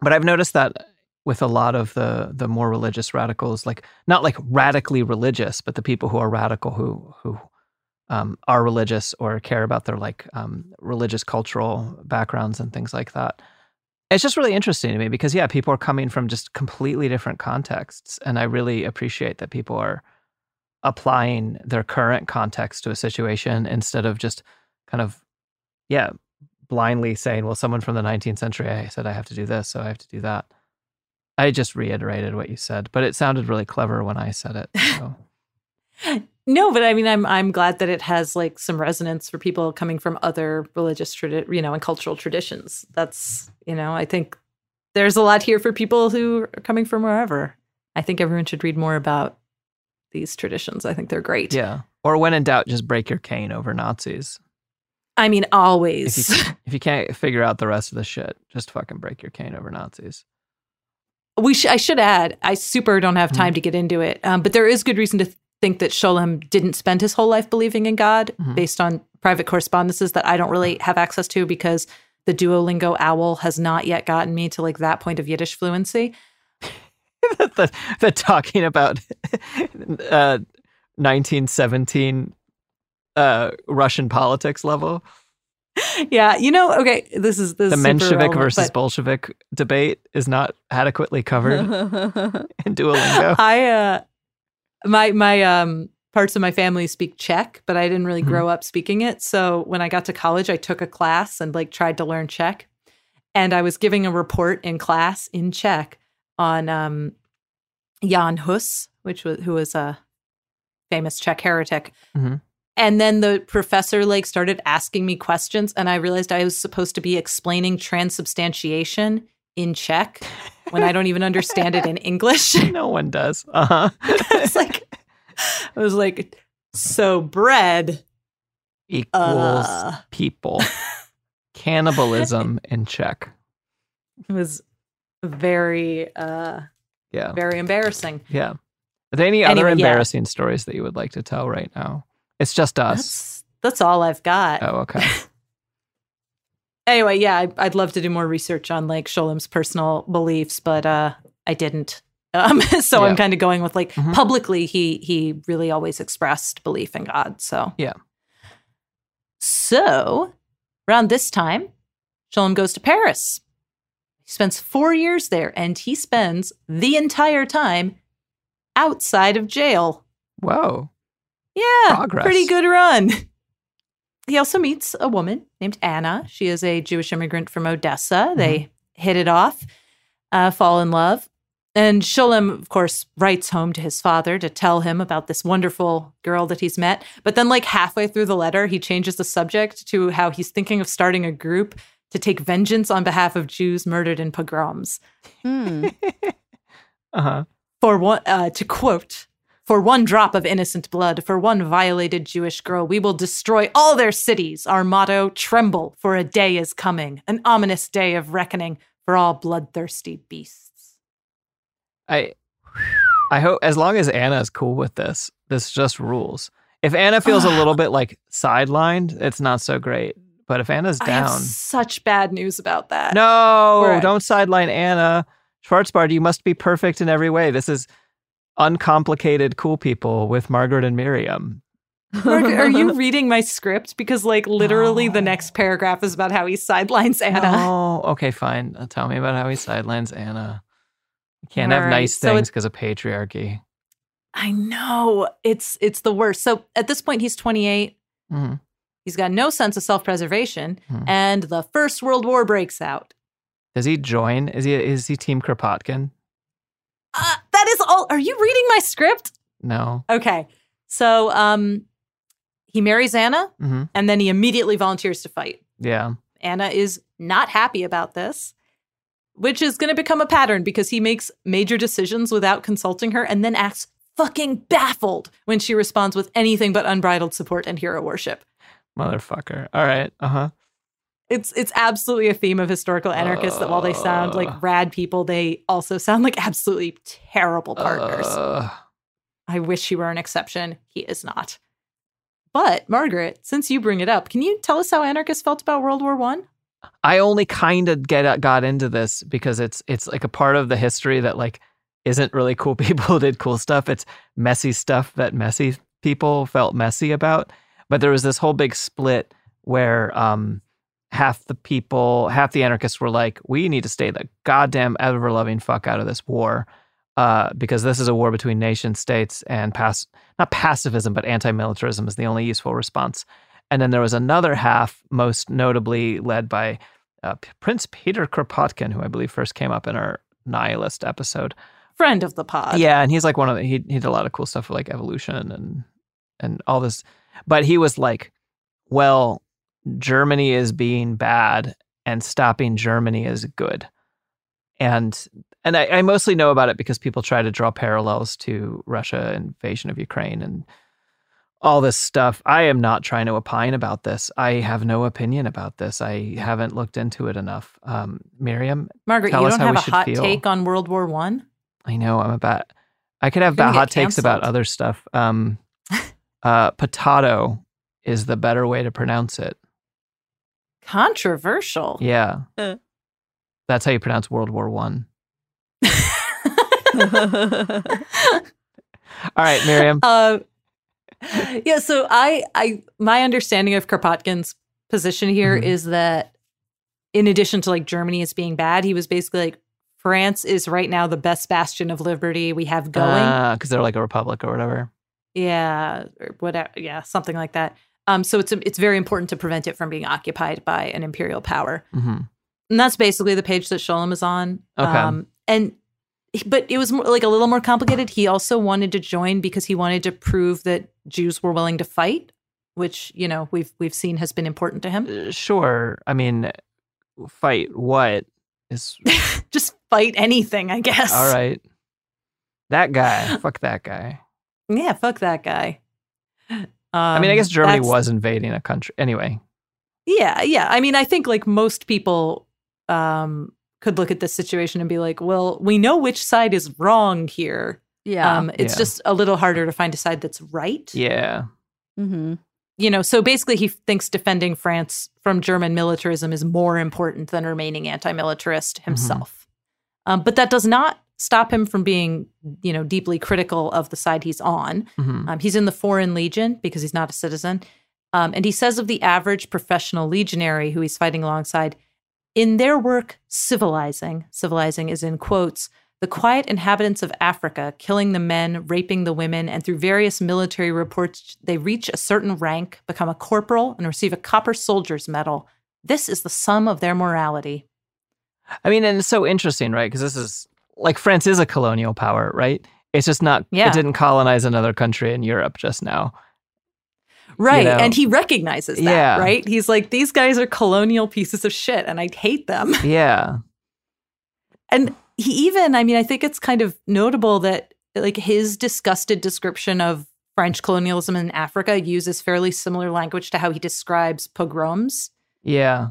but I've noticed that with a lot of the the more religious radicals, like not like radically religious, but the people who are radical who who um, are religious or care about their like um, religious cultural backgrounds and things like that. It's just really interesting to me because yeah, people are coming from just completely different contexts, and I really appreciate that people are applying their current context to a situation instead of just kind of yeah blindly saying, well, someone from the 19th century I said I have to do this, so I have to do that. I just reiterated what you said, but it sounded really clever when I said it. So. No, but I mean, I'm I'm glad that it has like some resonance for people coming from other religious tradi- you know, and cultural traditions. That's you know, I think there's a lot here for people who are coming from wherever. I think everyone should read more about these traditions. I think they're great. Yeah. Or when in doubt, just break your cane over Nazis. I mean, always. If you, if you can't figure out the rest of the shit, just fucking break your cane over Nazis. we sh- I should add, I super don't have time to get into it, um, but there is good reason to th- think that Sholem didn't spend his whole life believing in God, Mhm. based on private correspondences that I don't really have access to because the Duolingo owl has not yet gotten me to like that point of Yiddish fluency. the, the talking about uh, 1917 uh, Russian politics level. yeah, you know, okay, this is this The Menshevik relevant, versus but Bolshevik debate is not adequately covered in Duolingo. I uh my my um parts of my family speak Czech, but I didn't really Mhm. grow up speaking it. So when I got to college, I took a class and like tried to learn Czech. And I was giving a report in class in Czech on um Jan Hus, which was who was a famous Czech heretic. Mhm. And then the professor like started asking me questions and I realized I was supposed to be explaining transubstantiation in Czech when I don't even understand it in English. no one does. Uh huh. it's like I was like, so bread Equals uh, people. Cannibalism in Czech. It was very uh Yeah. very embarrassing. Yeah. Are there any other Anyway, yeah. embarrassing stories that you would like to tell right now? It's just us. That's that's all I've got. Oh, okay. Anyway, yeah, I, I'd love to do more research on like Sholem's personal beliefs, but uh I didn't. Um, so Yeah. I'm kind of going with like Mhm. publicly he he really always expressed belief in God. So Yeah. So around this time, Sholem goes to Paris. He spends four years there, and he spends the entire time outside of jail. Whoa. Yeah, Progress. pretty good run. He also meets a woman named Anna. She is a Jewish immigrant from Odessa. They hit it off, uh, fall in love. And Sholem, of course, writes home to his father to tell him about this wonderful girl that he's met. But then, like halfway through the letter, he changes the subject to how he's thinking of starting a group to take vengeance on behalf of Jews murdered in pogroms. Hmm. Uh huh. For one, uh, to quote, for one drop of innocent blood, for one violated Jewish girl, we will destroy all their cities. Our motto: tremble, for a day is coming, an ominous day of reckoning for all bloodthirsty beasts. I I hope as long as Anna is cool with this, this just rules. If Anna feels a little bit like sidelined, it's not so great. But if Anna's down, such bad news about that. no, Right. don't sideline Anna. Schwarzbard, you must be perfect in every way. This is uncomplicated cool people with Margaret and Miriam. Margaret, are you reading my script? Because like literally the next paragraph is about how he sidelines Anna. Oh, okay, fine. Uh, Tell me about how he sidelines Anna. You can't have All right, nice things it- because of patriarchy. I know it's it's the worst. So at this point, he's 28. Mhm. He's got no sense of self-preservation, Hmm. and the First World War breaks out. Does he join? Is he is he Team Kropotkin? Uh, that is all. Are you reading my script? No. Okay. So um, he marries Anna, hmm and then he immediately volunteers to fight. Yeah. Anna is not happy about this, which is going to become a pattern because he makes major decisions without consulting her and then acts fucking baffled when she responds with anything but unbridled support and hero worship. Motherfucker. All right. Uh huh. It's it's absolutely a theme of historical anarchists that while they sound Uh. like rad people, they also sound like absolutely terrible partners. Uh, I wish he were an exception. He is not. But Margaret, since you bring it up, can you tell us how anarchists felt about World War One? I only kind of get got into this because it's it's like a part of the history that like isn't really cool people did cool stuff. It's messy stuff that messy people felt messy about. But there was this whole big split where um half the people, half the anarchists were like, we need to stay the goddamn ever loving fuck out of this war. Uh, because this is a war between nation states and pass not pacifism, but anti-militarism is the only useful response. and then there was another half, most notably led by uh, Prince Peter Kropotkin, who I believe first came up in our nihilist episode. Friend of the pod. Yeah, and he's like one of the, he he did a lot of cool stuff with like evolution and and all this, but he was like, well, Germany is being bad and stopping Germany is good, and and I, I mostly know about it because people try to draw parallels to Russia invasion of Ukraine and all this stuff. I am not trying to opine about this. I have no opinion about this. I haven't looked into it enough. Um, Miriam, Margaret, you don't have a hot feel. take on World War One? I know I'm about. I could have hot takes about other stuff. Um, uh, potato is the better way to pronounce it. Controversial. Yeah, Uh. that's how you pronounce World War One. All right, Miriam. Uh, yeah, so I, I, my understanding of Kropotkin's position here is Mhm. that, in addition to like Germany as being bad, he was basically like France is right now the best bastion of liberty we have going. because they're like a republic or whatever. yeah, or whatever. Yeah, something like that. Um, so it's it's very important to prevent it from being occupied by an imperial power. hmm And that's basically the page that Sholem is on. Okay. Um, and but it was more, like a little more complicated. He also wanted to join because he wanted to prove that Jews were willing to fight, which you know we've we've seen has been important to him. Uh, Sure. I mean, fight what is Just fight anything, I guess. all right. That guy. fuck that guy. Yeah, fuck that guy. I mean, I Um, guess Germany was invading a country anyway. Yeah, yeah. I mean, I think like most people um, could look at this situation and be like, well, we know which side is wrong here. Yeah. Um, it's Yeah. just a little harder to find a side that's right. Yeah. mm-hmm. You know, so basically, he thinks defending France from German militarism is more important than remaining anti-militarist himself. Um, but that does not stop him from being, you know, deeply critical of the side he's on. hmm Um, he's in the Foreign Legion because he's not a citizen. Um, and he says of the average professional legionary who he's fighting alongside, in their work, civilizing, civilizing is in quotes, the quiet inhabitants of Africa, killing the men, raping the women, and through various military reports, they reach a certain rank, become a corporal, and receive a copper soldier's medal. This is the sum of their morality. I mean, and it's so interesting, right? Because this is like France is a colonial power, right? It's just not. Yeah. It didn't colonize another country in Europe just now. Right. know? And he recognizes that, Yeah. right? He's like, these guys are colonial pieces of shit, and I hate them. Yeah. And he even, I mean, I think it's kind of notable that like his disgusted description of French colonialism in Africa uses fairly similar language to how he describes pogroms Yeah.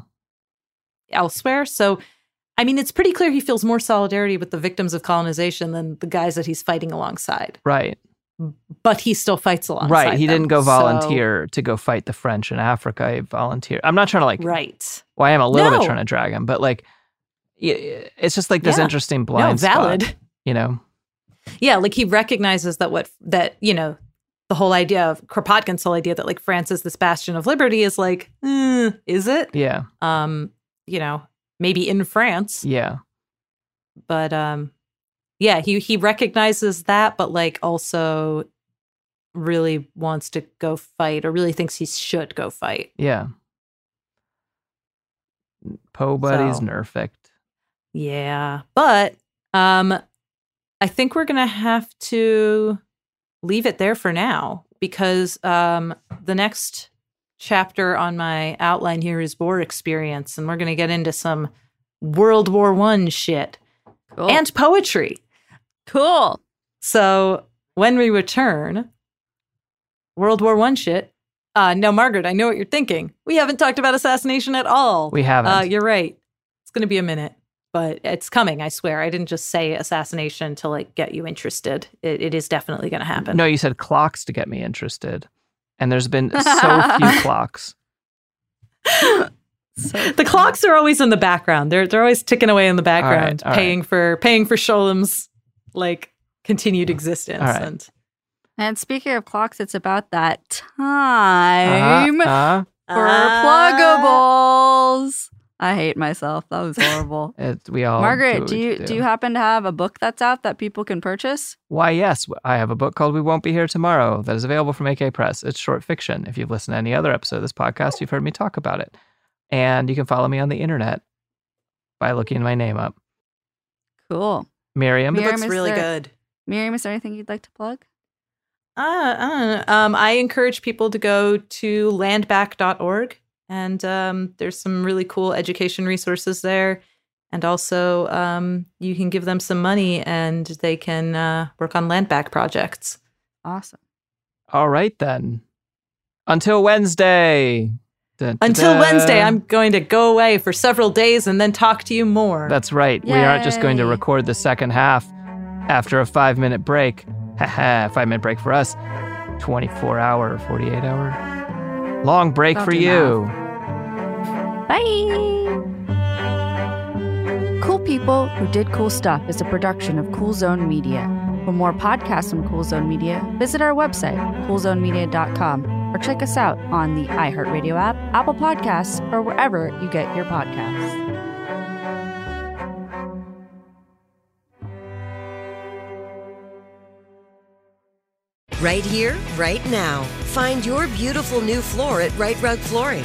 elsewhere. So, I mean, it's pretty clear he feels more solidarity with the victims of colonization than the guys that he's fighting alongside. Right. But he still fights alongside. right. He didn't them. go So- volunteer to go fight the French in Africa. He volunteered. I'm not trying to like. right. Well, I am a little No. bit trying to drag him, but like, it's just like this Yeah. interesting blind no, valid. spot, you know. Yeah, like he recognizes that what that you know the whole idea of Kropotkin's whole idea that like France is this bastion of liberty is like, eh, is it? Yeah. Um, you know, maybe in France, Yeah. but um, yeah, he he recognizes that, but like also really wants to go fight or really thinks he should go fight. Yeah. Poe buddies So- nerfect. Yeah, but um, I think we're gonna have to leave it there for now because um, the next chapter on my outline here is war experience, and we're gonna get into some World War One shit Cool. and poetry. cool. So when we return, World War One shit. Uh, now, Margaret, I know what you're thinking. We haven't talked about assassination at all. We haven't. Uh, you're right. It's going to be a minute, but it's coming. I swear. I didn't just say assassination to like get you interested. It, it is definitely going to happen. no, you said clocks to get me interested, and there's been so few clocks. So the clocks are always in the background. They're they're always ticking away in the background, all right. paying for paying for Sholem's like continued existence. All right. And And speaking of clocks, it's about that time Uh, uh, for Ah. pluggables. I hate myself. That was horrible. It, we all Margaret, what do you can do you happen to have a book that's out that people can purchase? Why, yes, I have a book called We Won't Be Here Tomorrow that is available from AK Press. It's short fiction. If you've listened to any other episode of this podcast, you've heard me talk about it. And you can follow me on the internet by looking my name up. Cool. Miriam. The Miriam, book's is really there- good. Miriam, is there anything you'd like to plug? Uh, I don't know. Um, I encourage people to go to landback.org, and um, there's some really cool education resources there. And also, um, you can give them some money, and they can uh, work on land back projects. Awesome. All right, then. Until Wednesday. Dun, dun, Until Wednesday. I'm going to go away for several days and then talk to you more. That's right. We aren't just going to record the second half after a five minute break. Haha, five minute break for us. 24 hour, 48 hour. Long break Don't for do you. Bye. Cool People Who Did Cool Stuff is a production of Cool Zone Media. For more podcasts from Cool Zone Media, visit our website, coolzonemedia.com, or check us out on the iHeartRadio app, Apple Podcasts, or wherever you get your podcasts. Right here, right now. Find your beautiful new floor at Rite Rug Flooring.